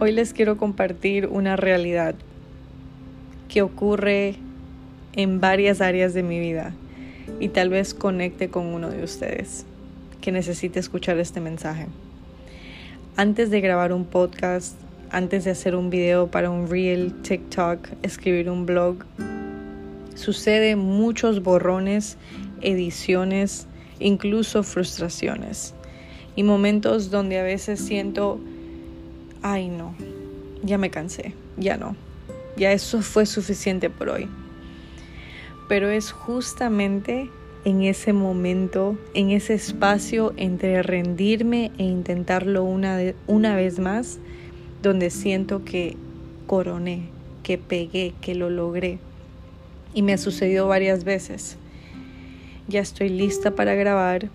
Hoy les quiero compartir una realidad que ocurre en varias áreas de mi vida y tal vez conecte con uno de ustedes que necesite escuchar este mensaje. Antes de grabar un podcast, antes de hacer un video para un reel, TikTok, escribir un blog, sucede muchos borrones, ediciones, incluso frustraciones y momentos donde a veces siento, ay no, ya me cansé, ya no, ya eso fue suficiente por hoy. Pero es justamente en ese momento, en ese espacio entre rendirme e intentarlo una, una vez más, donde siento que coroné, que pegué, que lo logré. Y me ha sucedido varias veces. Ya estoy lista para grabar,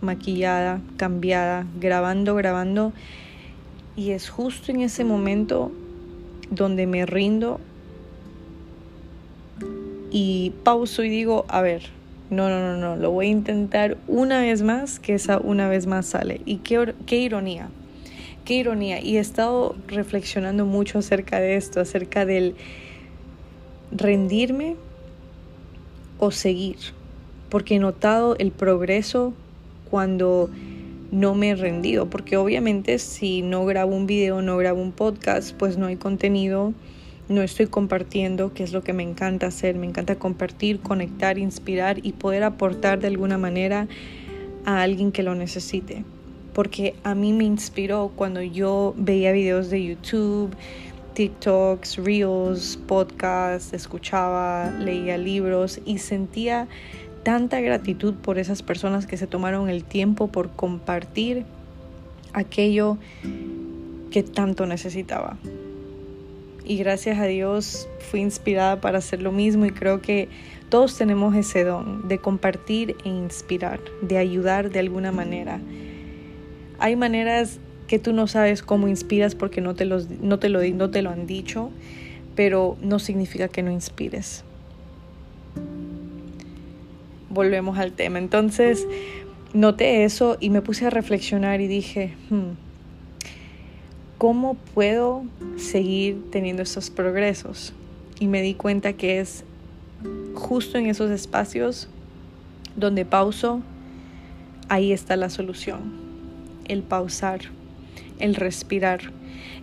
maquillada, cambiada, grabando, grabando. Y es justo en ese momento donde me rindo y pauso y digo, a ver, no, no, no, no, lo voy a intentar una vez más, que esa una vez más sale. Y qué, qué ironía, qué ironía. Y he estado reflexionando mucho acerca de esto, acerca del rendirme o seguir, porque he notado el progreso cuando no me he rendido, porque obviamente si no grabo un video, no grabo un podcast, pues no hay contenido, no estoy compartiendo, que es lo que me encanta hacer, me encanta compartir, conectar, inspirar y poder aportar de alguna manera a alguien que lo necesite. Porque a mí me inspiró cuando yo veía videos de YouTube, TikToks, Reels, podcasts, escuchaba, leía libros y sentía tanta gratitud por esas personas que se tomaron el tiempo por compartir aquello que tanto necesitaba. Y gracias a Dios fui inspirada para hacer lo mismo y creo que todos tenemos ese don de compartir e inspirar, de ayudar de alguna manera. Hay maneras que tú no sabes cómo inspiras porque no te, los, no te, lo, no te lo han dicho, pero no significa que no inspires volvemos al tema. Entonces, noté eso y me puse a reflexionar y dije, hmm, ¿cómo puedo seguir teniendo esos progresos? Y me di cuenta que es justo en esos espacios donde pauso, ahí está la solución. El pausar, el respirar,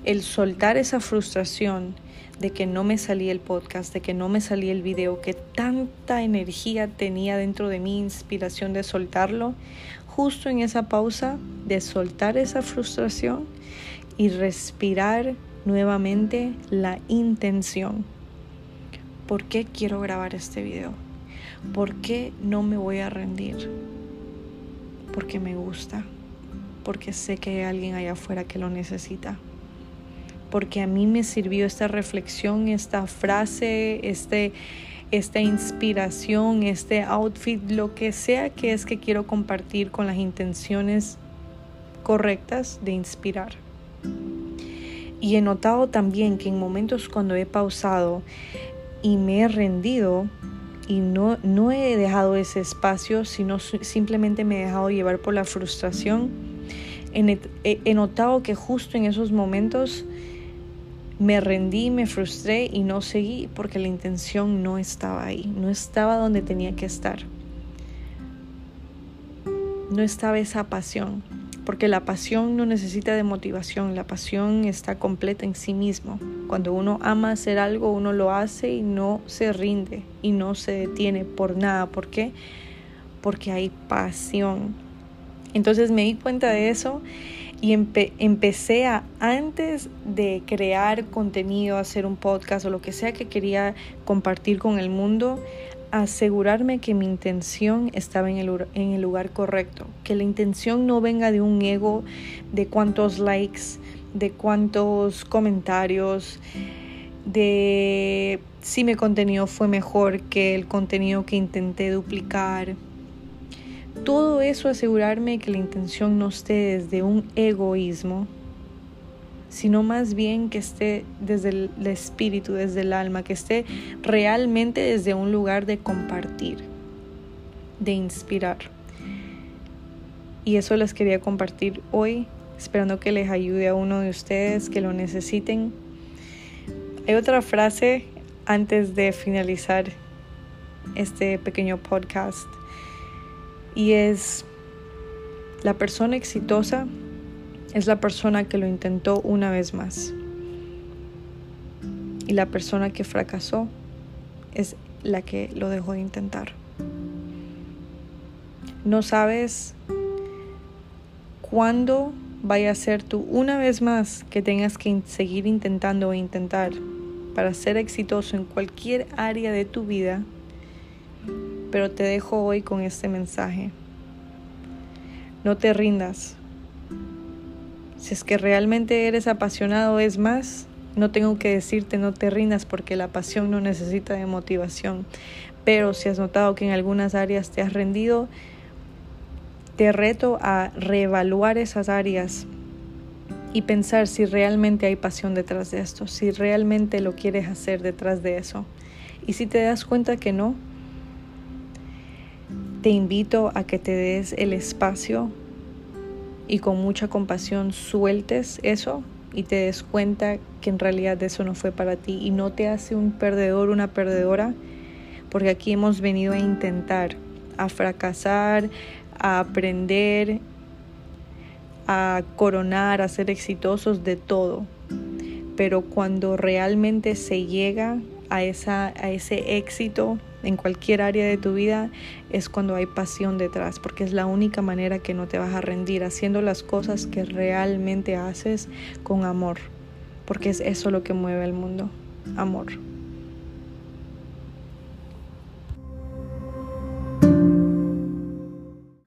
el soltar esa frustración de que no me salía el podcast, de que no me salía el video, que tanta energía tenía dentro de mi inspiración de soltarlo, justo en esa pausa de soltar esa frustración y respirar nuevamente la intención. ¿Por qué quiero grabar este video? ¿Por qué no me voy a rendir? Porque me gusta, porque sé que hay alguien allá afuera que lo necesita porque a mí me sirvió esta reflexión, esta frase, este, esta inspiración, este outfit, lo que sea que es que quiero compartir con las intenciones correctas de inspirar. Y he notado también que en momentos cuando he pausado y me he rendido y no, no he dejado ese espacio, sino simplemente me he dejado llevar por la frustración, he notado que justo en esos momentos me rendí, me frustré y no seguí porque la intención no estaba ahí, no estaba donde tenía que estar. No estaba esa pasión, porque la pasión no necesita de motivación, la pasión está completa en sí mismo. Cuando uno ama hacer algo, uno lo hace y no se rinde y no se detiene por nada. ¿Por qué? Porque hay pasión. Entonces me di cuenta de eso y empecé a, antes de crear contenido, hacer un podcast o lo que sea que quería compartir con el mundo, asegurarme que mi intención estaba en el, en el lugar correcto, que la intención no venga de un ego, de cuántos likes, de cuántos comentarios, de si mi contenido fue mejor que el contenido que intenté duplicar, todo eso asegurarme que la intención no esté desde un egoísmo, sino más bien que esté desde el, espíritu, desde el alma, que esté realmente desde un lugar de compartir, de inspirar. Y eso les quería compartir hoy. esperando que les ayude a uno de ustedes que lo necesiten. Hay otra frase antes de finalizar este pequeño podcast y es la persona exitosa es la persona que lo intentó una vez más. Y la persona que fracasó es la que lo dejó de intentar. No sabes cuándo vaya a ser tú una vez más que tengas que seguir intentando o intentar para ser exitoso en cualquier área de tu vida. Pero te dejo hoy con este mensaje. No te rindas. Si es que realmente eres apasionado, es más, no tengo que decirte no te rindas porque la pasión no necesita de motivación. Pero si has notado que en algunas áreas te has rendido, te reto a reevaluar esas áreas y pensar si realmente hay pasión detrás de esto, si realmente lo quieres hacer detrás de eso. Y si te das cuenta que no, te invito a que te des el espacio y con mucha compasión sueltes eso y te des cuenta que en realidad eso no fue para ti y no te hace un perdedor, una perdedora, porque aquí hemos venido a intentar, a fracasar, a aprender, a coronar, a ser exitosos de todo. Pero cuando realmente se llega a, esa, a ese éxito, en cualquier área de tu vida es cuando hay pasión detrás, porque es la única manera que no te vas a rendir, haciendo las cosas que realmente haces con amor, porque es eso lo que mueve el mundo, amor.